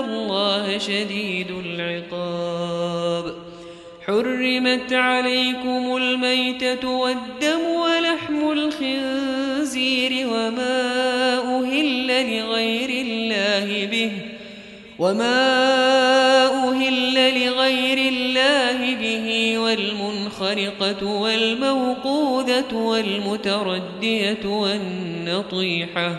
الله شديد العقاب. حرمت عليكم الميتة والدم ولحم الخنزير وما أهل لغير الله به وما أهل لغير الله به والمنخرقة والموقوذة والمتردية والنطيحة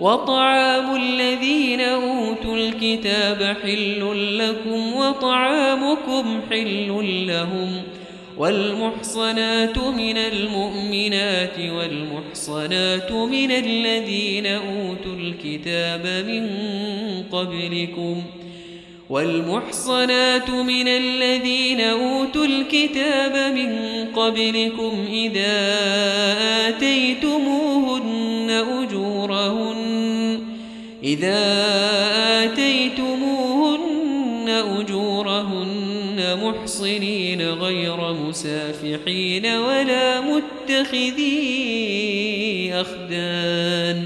وطعام الذين أوتوا الكتاب حل لكم وطعامكم حل لهم والمحصنات من المؤمنات والمحصنات من الذين أوتوا الكتاب من قبلكم ۖ والمحصنات من الذين أوتوا الكتاب من قبلكم إذا آتيتموهن أجورهن إذا آتيتموهن أجورهن محصنين غير مسافحين ولا متخذي أخدان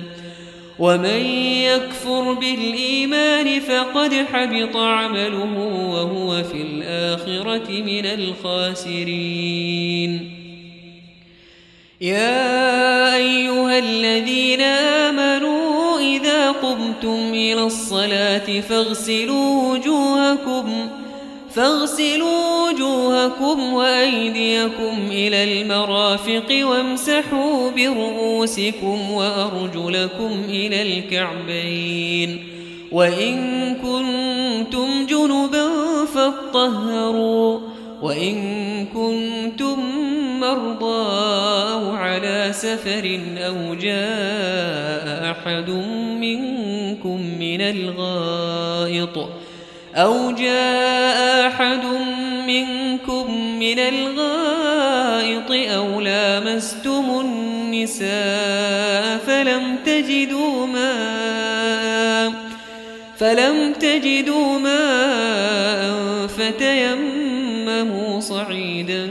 ومن يكفر بالإيمان فقد حبط عمله وهو في الآخرة من الخاسرين. يا أيها الذين آمنوا إذا قمتم إلى الصلاة فاغسلوا وجوهكم فاغسلوا وجوهكم وأيديكم إلى المرافق وامسحوا برؤوسكم وأرجلكم إلى الكعبين. وإن كنتم جنبا فاطهروا وإن كنتم مرضى أو على سفر أو جاء أحد منكم من الغائط أو جاء أحد منكم من الغائط أو لامستم النساء فلم تجدوا ماء فلم تجدوا ماء فتيمموا صعيدا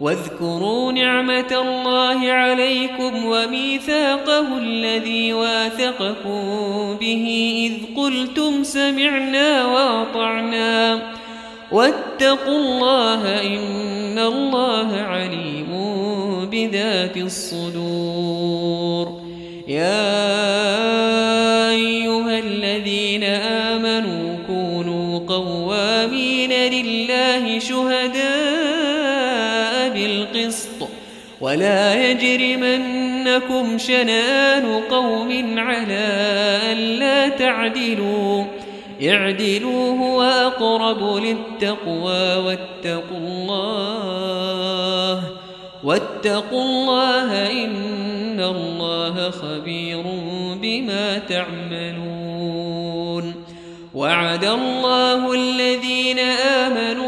واذكروا نعمة الله عليكم وميثاقه الذي واثقكم به إذ قلتم سمعنا وأطعنا. واتقوا الله إن الله عليم بذات الصدور. يا أيها الذين آمنوا كونوا قوامين لله شهداء ولا يجرمنكم شنآن قوم على ألا تعدلوا. اعدلوا هو أقرب للتقوى واتقوا الله. واتقوا الله إن الله خبير بما تعملون. وعد الله الذين آمنوا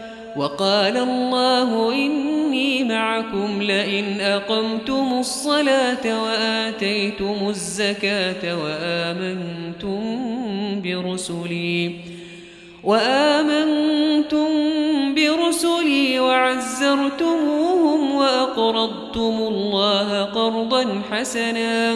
وقال الله إني معكم لئن أقمتم الصلاة وآتيتم الزكاة وآمنتم برسلي وآمنتم برسلي وعزرتموهم وأقرضتم الله قرضا حسنا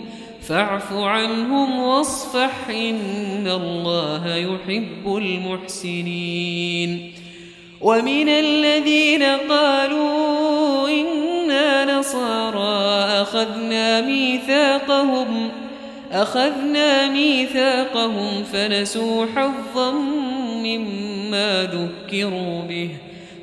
فاعف عنهم واصفح إن الله يحب المحسنين. ومن الذين قالوا إنا نصارى أخذنا ميثاقهم أخذنا ميثاقهم فنسوا حظا مما ذكروا به.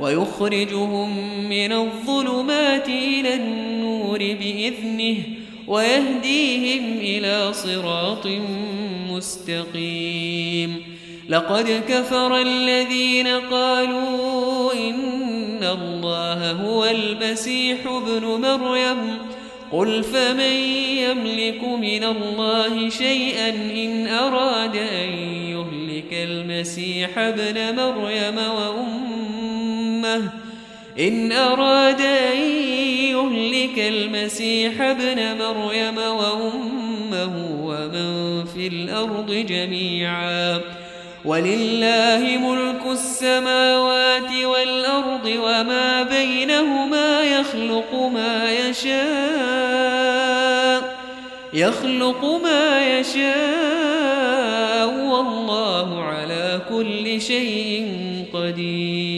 ويخرجهم من الظلمات إلى النور بإذنه ويهديهم إلى صراط مستقيم. لقد كفر الذين قالوا إن الله هو المسيح ابن مريم. قل فمن يملك من الله شيئا إن أراد أن يهلك المسيح ابن مريم وأمه إن أراد أن يهلك المسيح ابن مريم وأمه ومن في الأرض جميعا. ولله ملك السماوات والأرض وما بينهما يخلق ما يشاء. يخلق ما يشاء والله على كل شيء قدير.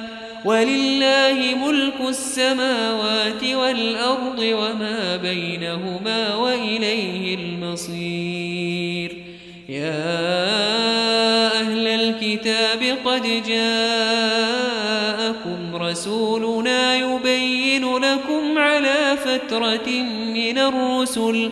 ولله ملك السماوات والأرض وما بينهما وإليه المصير. يا أهل الكتاب قد جاءكم رسولنا يبين لكم على فترة من الرسل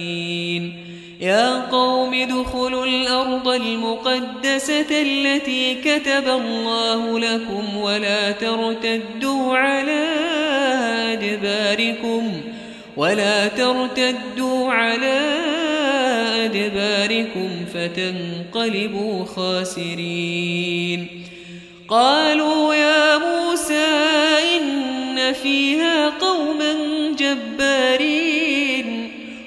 يا قوم ادخلوا الأرض المقدسة التي كتب الله لكم ولا ترتدوا على أدباركم ولا ترتدوا على أدباركم فتنقلبوا خاسرين. قالوا يا موسى إن فيها قوما جبارين.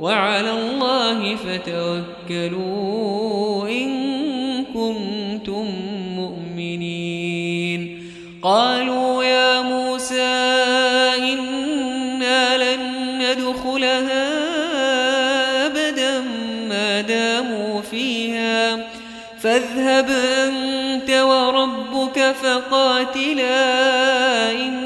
وعلى الله فتوكلوا إن كنتم مؤمنين. قالوا يا موسى إنا لن ندخلها أبدا ما داموا فيها. فاذهب أنت وربك فقاتلا إنا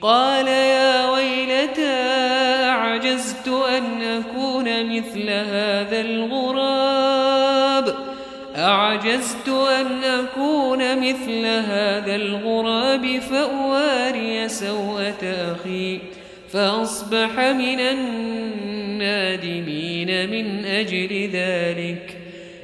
قال يا ويلتى أعجزت أن أكون مثل هذا الغراب؟ أعجزت أن أكون مثل هذا الغراب فأواري سوءة أخي فأصبح من النادمين من أجل ذلك.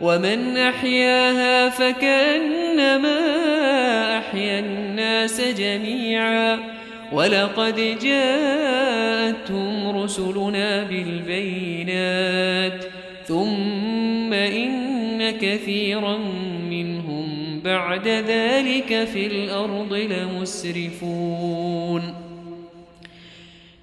ومن أحياها فكأنما أحيا الناس جميعا. ولقد جاءتهم رسلنا بالبينات ثم إن كثيرا منهم بعد ذلك في الأرض لمسرفون.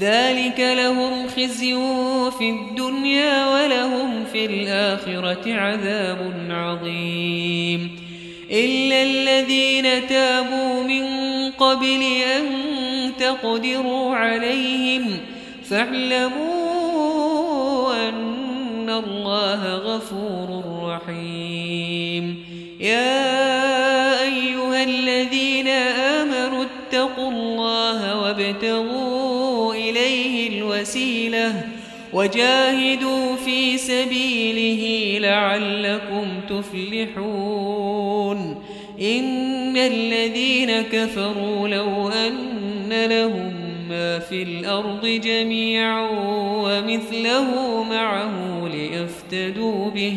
ذلك لهم خزي في الدنيا ولهم في الآخرة عذاب عظيم. إلا الذين تابوا من قبل أن تقدروا عليهم فاعلموا أن الله غفور رحيم. يا أيها الذين آمنوا اتقوا الله وابتغوا الوسيلة وجاهدوا في سبيله لعلكم تفلحون. إن الذين كفروا لو أن لهم ما في الأرض جميعا ومثله معه ليفتدوا به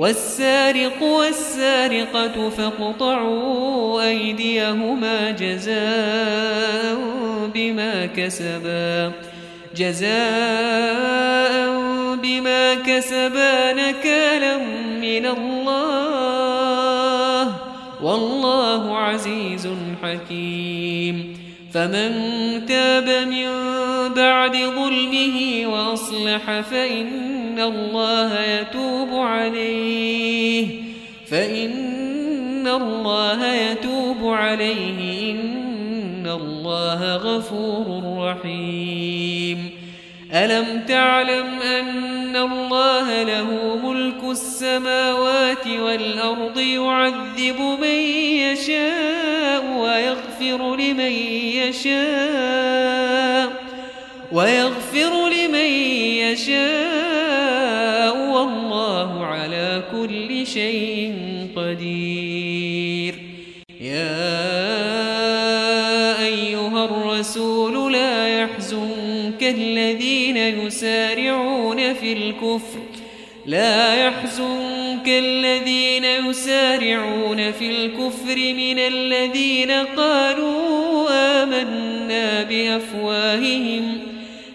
والسارق والسارقة فاقطعوا أيديهما جزاء بما كسبا جزاء بما كسبا نكالا من الله. والله عزيز حكيم. فمن تاب من بعد ظلمه وأصلح الله يتوب عليه. فإن الله يتوب عليه. إن الله غفور رحيم. ألم تعلم أن الله له ملك السماوات والأرض يعذب من يشاء ويغفر لمن يشاء ويغفر لمن يشاء شيء قدير. يا أيها الرسول لا يحزنك الذين يسارعون في الكفر. لا يحزنك الذين يسارعون في الكفر من الذين قالوا آمنا بأفواههم.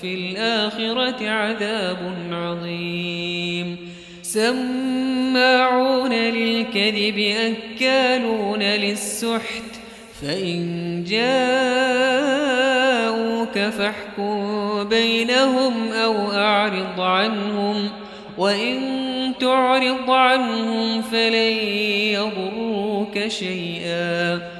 في الآخرة عذاب عظيم. سماعون للكذب أكالون للسحت فإن جاءوك فاحكم بينهم أو أعرض عنهم وإن تعرض عنهم فلن يضروك شيئا.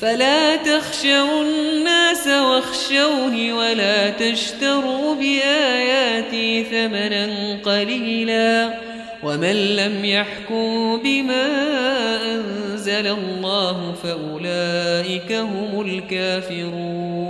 فلا تخشوا الناس واخشوني ولا تشتروا بآياتي ثمنا قليلا ومن لم يحكم بما أنزل الله فأولئك هم الكافرون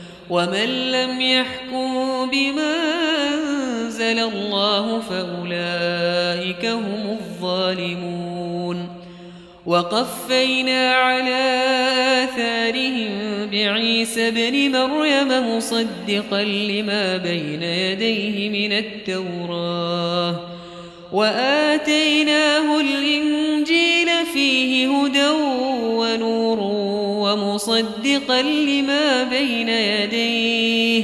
ومن لم يحكم بما أنزل الله فأولئك هم الظالمون. وقفينا على آثارهم بعيسى بن مريم مصدقا لما بين يديه من التوراة. وآتيناه الإنجيل فيه هدى ونور ومصدقا لما بين يديه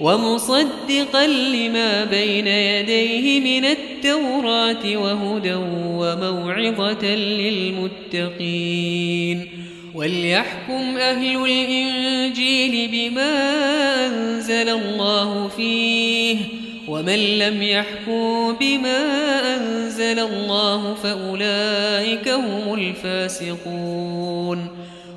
ومصدقا لما بين يديه من التوراة وهدى وموعظة للمتقين. وليحكم أهل الإنجيل بما أنزل الله فيه ومن لم يحكم بما أنزل الله فأولئك هم الفاسقون.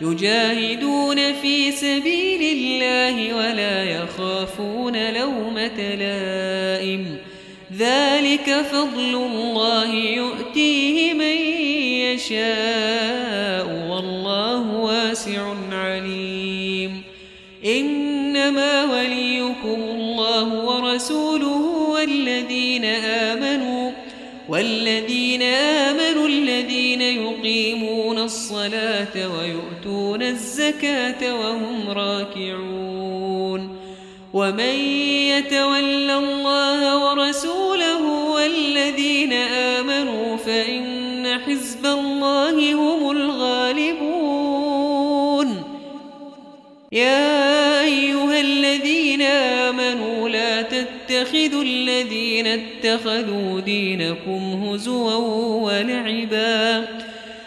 يجاهدون في سبيل الله ولا يخافون لومة لائم. ذلك فضل الله يؤتيه من يشاء والله واسع عليم. إنما وليكم الله ورسوله والذين آمنوا والذين آمنوا الذين يقيمون الصلاة ويؤتون الزكاة وهم راكعون ومن يتول الله ورسوله والذين آمنوا فإن حزب الله هم الغالبون يا أيها الذين آمنوا لا تتخذوا الذين اتخذوا دينكم هزوا ولعبا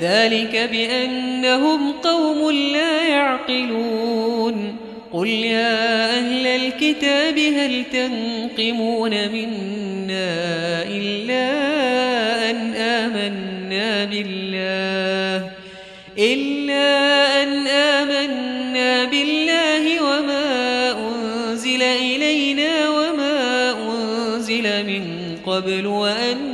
ذلك بأنهم قوم لا يعقلون. قل يا أهل الكتاب هل تنقمون منا إلا أن آمنا بالله؟ إلا أن آمنا بالله وما أنزل إلينا وما أنزل من قبل وأن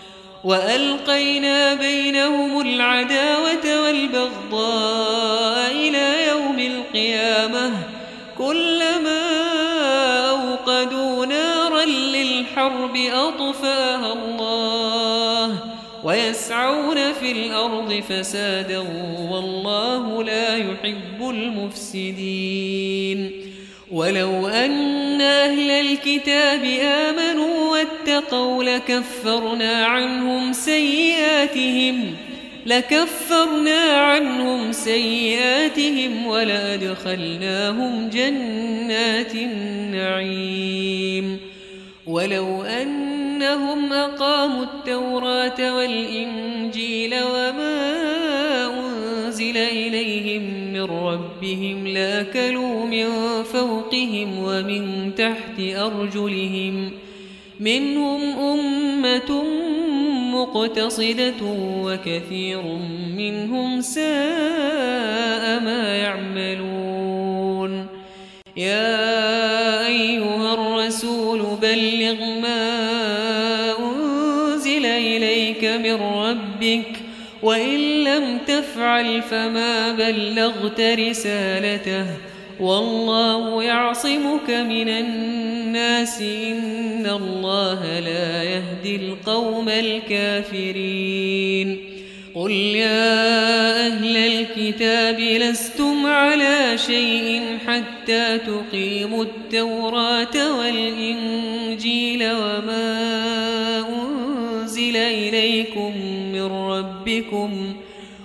وألقينا بينهم العداوة والبغضاء إلى يوم القيامة. كلما أوقدوا نارا للحرب أطفاها الله ويسعون في الأرض فسادا والله لا يحب المفسدين. ولو أن أهل الكتاب آمنوا واتقوا لكفرنا عنهم سيئاتهم لكفرنا عنهم سيئاتهم ولأدخلناهم جنات النعيم. ولو أنهم أقاموا التوراة والإنجيل وما أنزل إليهم من ربهم لاكلوا من فوقهم ومن تحت أرجلهم منهم أمة مقتصدة وكثير منهم ساء ما يعملون يا أيها الرسول بلغ ما أنزل إليك من ربك وإن لم تفعل فما بلغت رسالته والله يعصمك من الناس إن الله لا يهدي القوم الكافرين. قل يا أهل الكتاب لستم على شيء حتى تقيموا التوراة والإنجيل وما أنزل إليكم من ربكم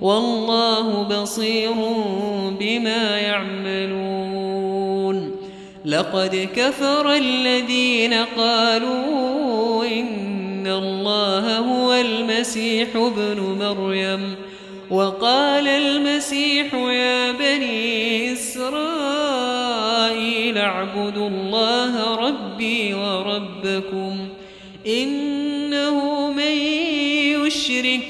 والله بصير بما يعملون. لقد كفر الذين قالوا إن الله هو المسيح ابن مريم. وقال المسيح يا بني إسرائيل اعبدوا الله ربي وربكم إنه من يشرك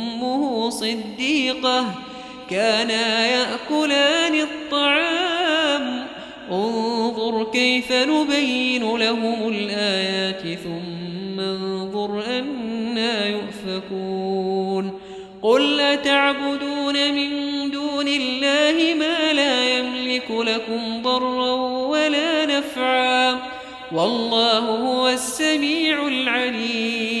صديقة كانا يأكلان الطعام. انظر كيف نبين لهم الآيات ثم انظر أنا يؤفكون. قل أتعبدون من دون الله ما لا يملك لكم ضرا ولا نفعا. والله هو السميع العليم.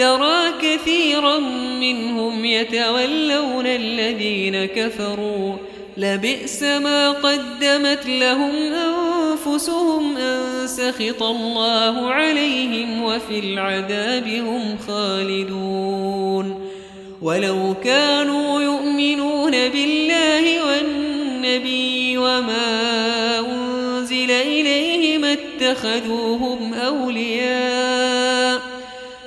ترى كثيرا منهم يتولون الذين كفروا. لبئس ما قدمت لهم أنفسهم أن سخط الله عليهم وفي العذاب هم خالدون. ولو كانوا يؤمنون بالله والنبي وما أنزل إليه ما اتخذوهم أولياء.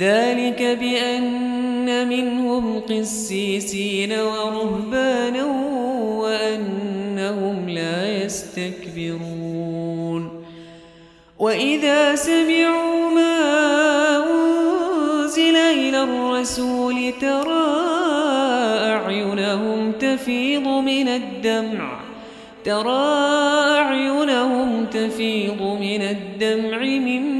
ذلك بأن منهم قسيسين ورهبانا وأنهم لا يستكبرون. وإذا سمعوا ما أنزل إلى الرسول ترى أعينهم تفيض من الدمع ترى أعينهم تفيض من الدمع مما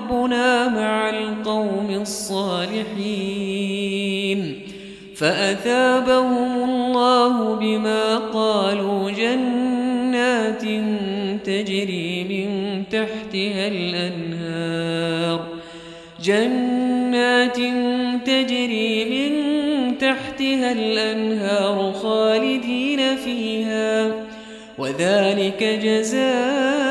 مع القوم الصالحين فأثابهم الله بما قالوا جنات تجري من تحتها الأنهار جنات تجري من تحتها الأنهار خالدين فيها وذلك جزاء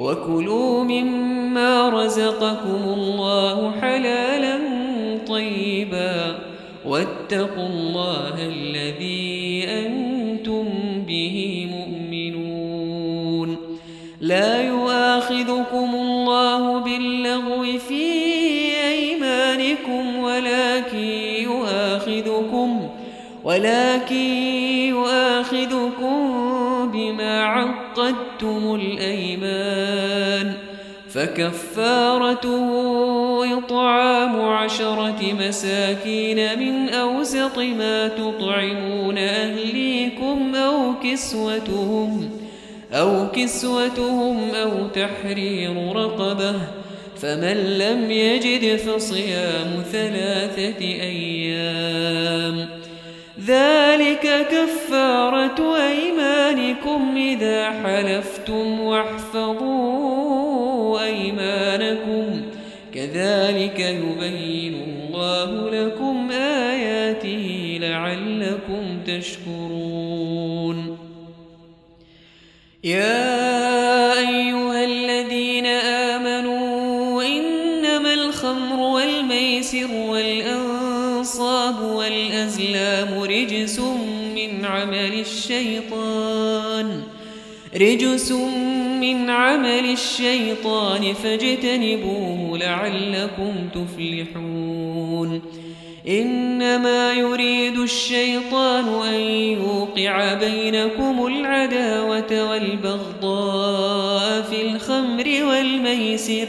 وكلوا مما رزقكم الله حلالا طيبا واتقوا الله الذي أنتم به مؤمنون لا يؤاخذكم الله باللغو في أيمانكم ولكن يؤاخذكم ولكن عقدتم الأيمان فكفارته إطعام عشرة مساكين من أوسط ما تطعمون أهليكم أو كسوتهم أو كسوتهم أو تحرير رقبة فمن لم يجد فصيام ثلاثة أيام ذلك كفارة أيمانكم إذا حلفتم واحفظوا أيمانكم. كذلك يبين الله لكم آياته لعلكم تشكرون. يا والأنصاب والأزلام رجس من عمل الشيطان. رجس من عمل الشيطان فاجتنبوه لعلكم تفلحون. إنما يريد الشيطان أن يوقع بينكم العداوة والبغضاء في الخمر والميسر.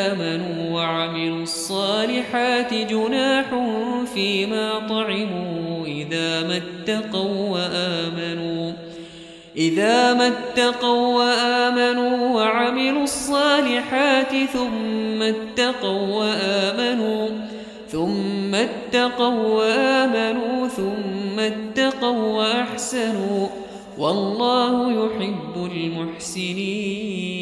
الصالحات جناح فيما طعموا إذا ما اتقوا وآمنوا إذا ما اتقوا وآمنوا وعملوا الصالحات ثم اتقوا وآمنوا ثم اتقوا وآمنوا ثم اتقوا وأحسنوا والله يحب المحسنين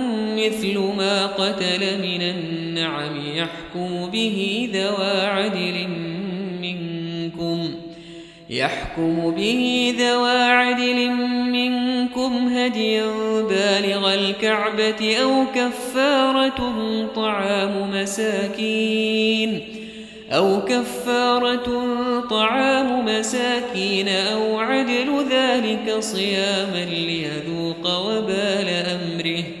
مثل ما قتل من النعم يحكم به ذوى عدل منكم. يحكم به ذوى عدل منكم هديا بالغ الكعبة أو كفارة طعام مساكين. أو كفارة طعام مساكين أو عدل ذلك صياما ليذوق وبال أمره.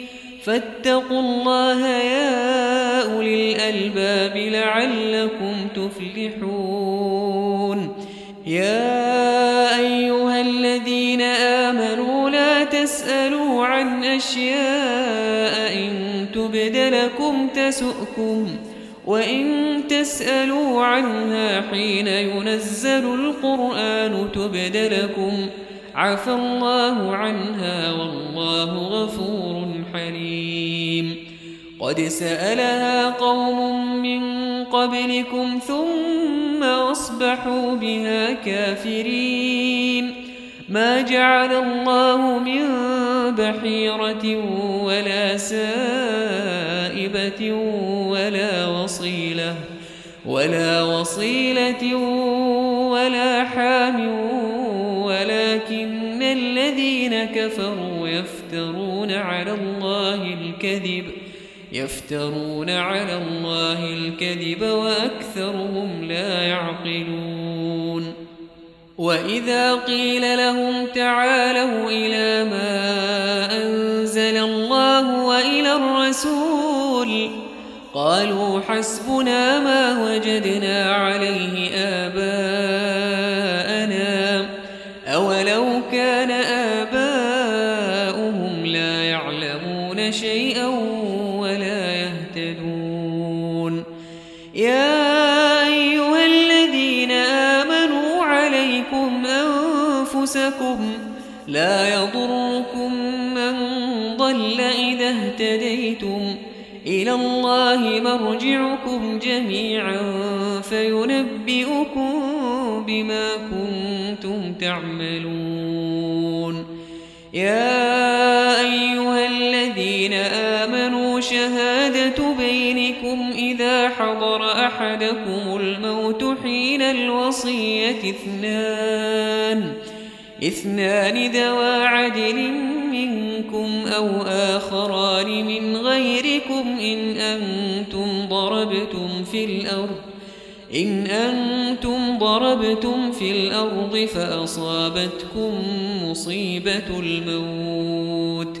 فاتقوا الله يا أولي الألباب لعلكم تفلحون. يا أيها الذين آمنوا لا تسألوا عن أشياء إن تبد لكم تسؤكم وإن تسألوا عنها حين ينزل القرآن تبد لكم. عفى الله عنها والله غفور حليم. قد سألها قوم من قبلكم ثم أصبحوا بها كافرين. ما جعل الله من بحيرة ولا سائبة ولا وصيلة ولا وصيلة ولا حام الذين كفروا يفترون على الله الكذب يفترون على الله الكذب وأكثرهم لا يعقلون. وإذا قيل لهم تعالوا إلى ما أنزل الله وإلى الرسول قالوا حسبنا ما وجدنا عليه آباءنا لا يضركم من ضل إذا اهتديتم. إلى الله مرجعكم جميعا فينبئكم بما كنتم تعملون. يا أيها الذين آمنوا شهادة بينكم إذا حضر أحدكم الموت حين الوصية اثنان. إثنان ذوى عدل منكم أو آخران من غيركم إن أنتم ضربتم في الأرض إن أنتم ضربتم في الأرض فأصابتكم مصيبة الموت.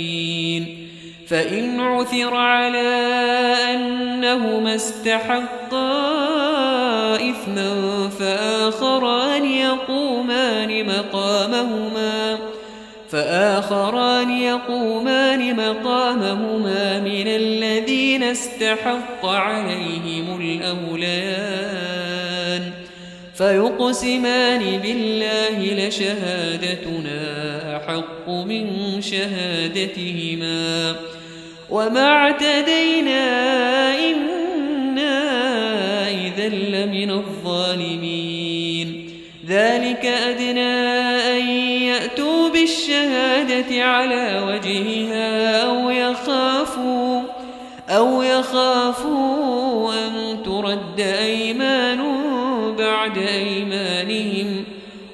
فإن عثر على أنهما استحقا إثما فآخران يقومان مقامهما فآخران يقومان مقامهما من الذين استحق عليهم الأوليان فيقسمان بالله لشهادتنا أحق من شهادتهما وما اعتدينا إنا إذا لمن الظالمين. ذلك أدنى أن يأتوا بالشهادة على وجهها أو يخافوا أو يخافوا أن ترد أيمان بعد أيمانهم.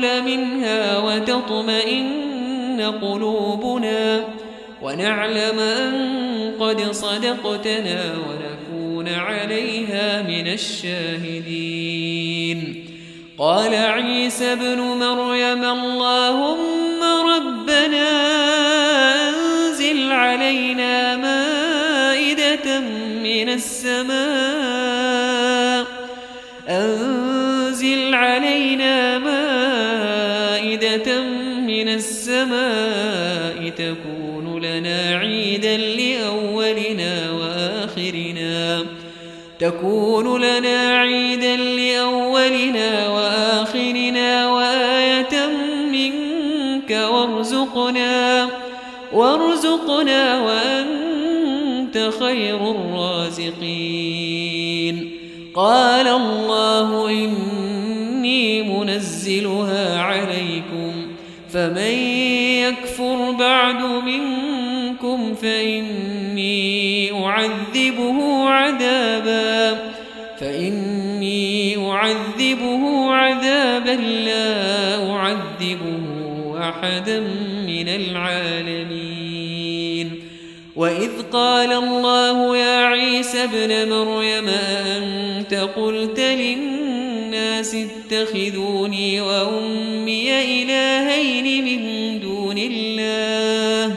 نأكل منها وتطمئن قلوبنا ونعلم أن قد صدقتنا ونكون عليها من الشاهدين. قال عيسى ابن مريم اللهم ربنا علينا مائدة من السماء مائدة من السماء تكون لنا عيدا لأولنا وآخرنا. تكون لنا عيدا لأولنا وآخرنا وآية منك وارزقنا وارزقنا وأنت خير الرازقين. قال الله إني منزلها عليكم فمن يكفر بعد منكم فإني أعذبه عذابا فإني أعذبه عذابا لا أعذبه أحدا من العالمين. وإذ قال الله يا عيسى ابن مريم أنت قلت للناس اتخذوني وأمي إلهين من دون الله.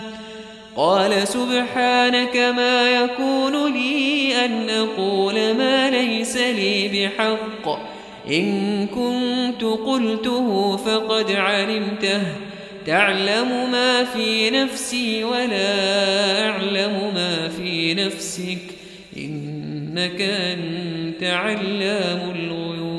قال سبحانك ما يكون لي أن أقول ما ليس لي بحق. إن كنت قلته فقد علمته. تعلم ما في نفسي ولا أعلم ما في نفسك. إنك أنت علام الغيوب.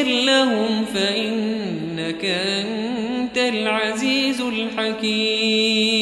تغفر لهم فإنك أنت العزيز الحكيم.